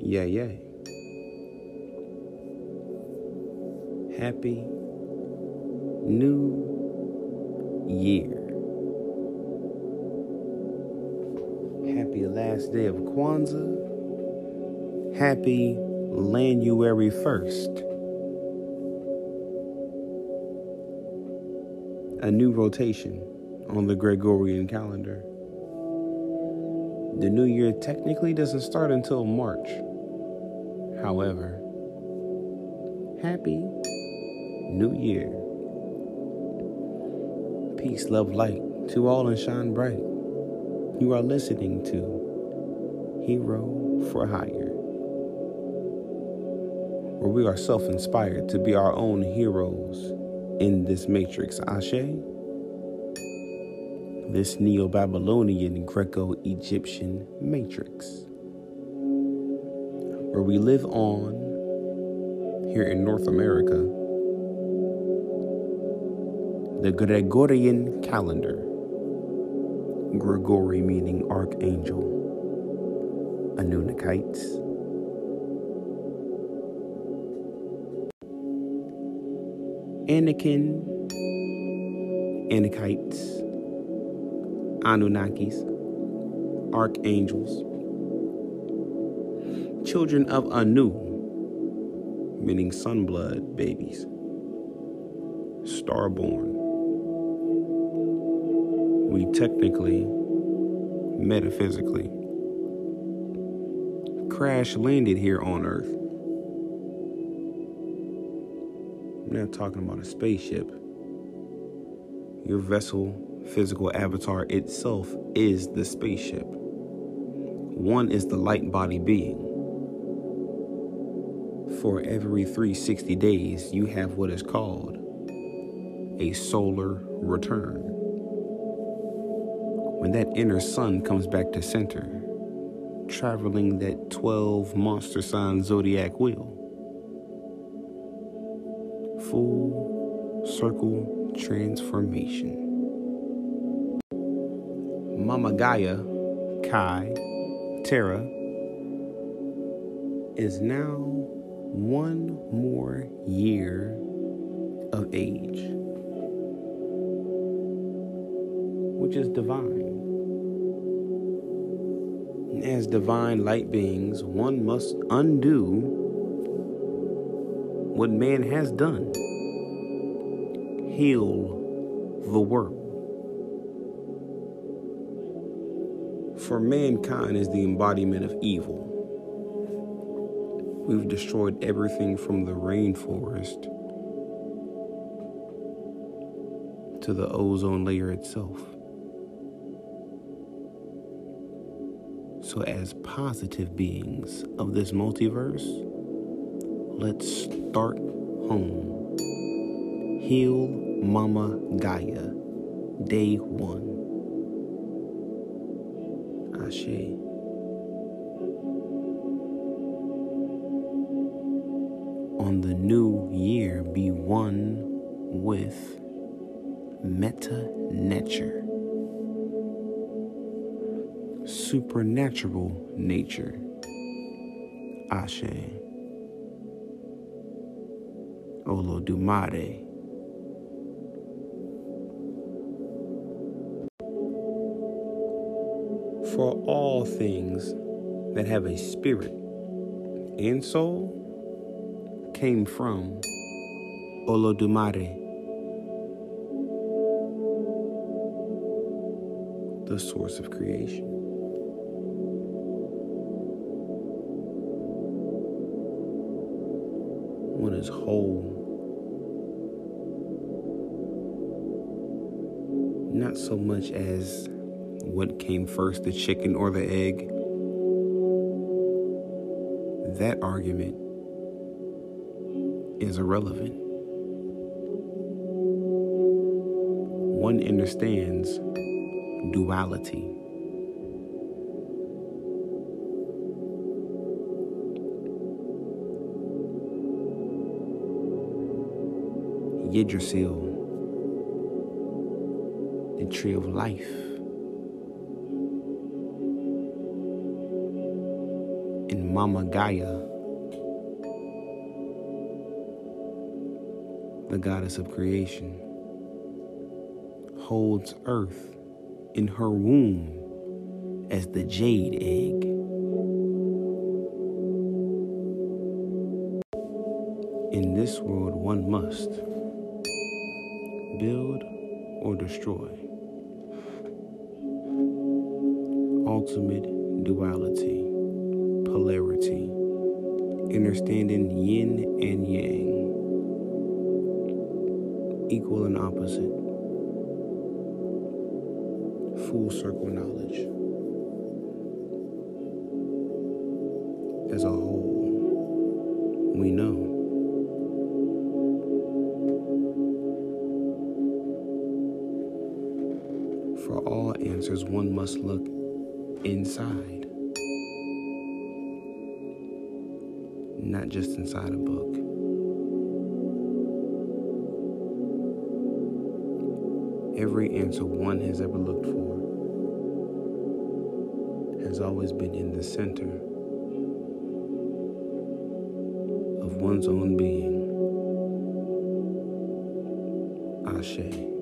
Yeah, yeah. Happy New Year. Happy last day of Kwanzaa. Happy January 1st. A new rotation on the Gregorian calendar. The new year technically doesn't start until March. However, happy new year. Peace, love, light to all and shine bright. You are listening to Hero for Hire, where we are self inspired to be our own heroes in this matrix. Ashe this Neo Babylonian Greco Egyptian matrix, where we live on here in North America, the Gregorian calendar, Gregory meaning archangel, Anunakites. Anakin, Anakites, Anunnakis, archangels, children of Anu, meaning sunblood babies, starborn. We technically, metaphysically, crash landed here on Earth. I'm not talking about a spaceship. Your vessel physical avatar itself is the spaceship. One is the light body being. For every 360 days, you have what is called a solar return. When that inner sun comes back to center, traveling that 12 monster sign zodiac wheel, full circle transformation. Mama Gaia, Kai, Terra, is now one more year of age, which is divine. As divine light beings, one must undo what man has done, heal the world. For mankind is the embodiment of evil. We've destroyed everything from the rainforest to the ozone layer itself. So, as positive beings of this multiverse, let's start home. Heal Mama Gaia, day one. On the new year, be one with meta nature, supernatural nature. Ashe. Olodumare. For all things that have a spirit and soul came from Olodumare, the source of creation. One is whole, not so much as what came first, the chicken or the egg? That argument is irrelevant. One understands duality. Yggdrasil, the tree of life. Mama Gaia, the goddess of creation, holds earth in her womb as the jade egg. In this world, one must build or destroy. Ultimate duality, polarity, understanding yin and yang, equal and opposite, full circle knowledge. As a whole, we know. For all answers, one must look inside, not just inside a book. Every answer one has ever looked for has always been in the center of one's own being. Ashe.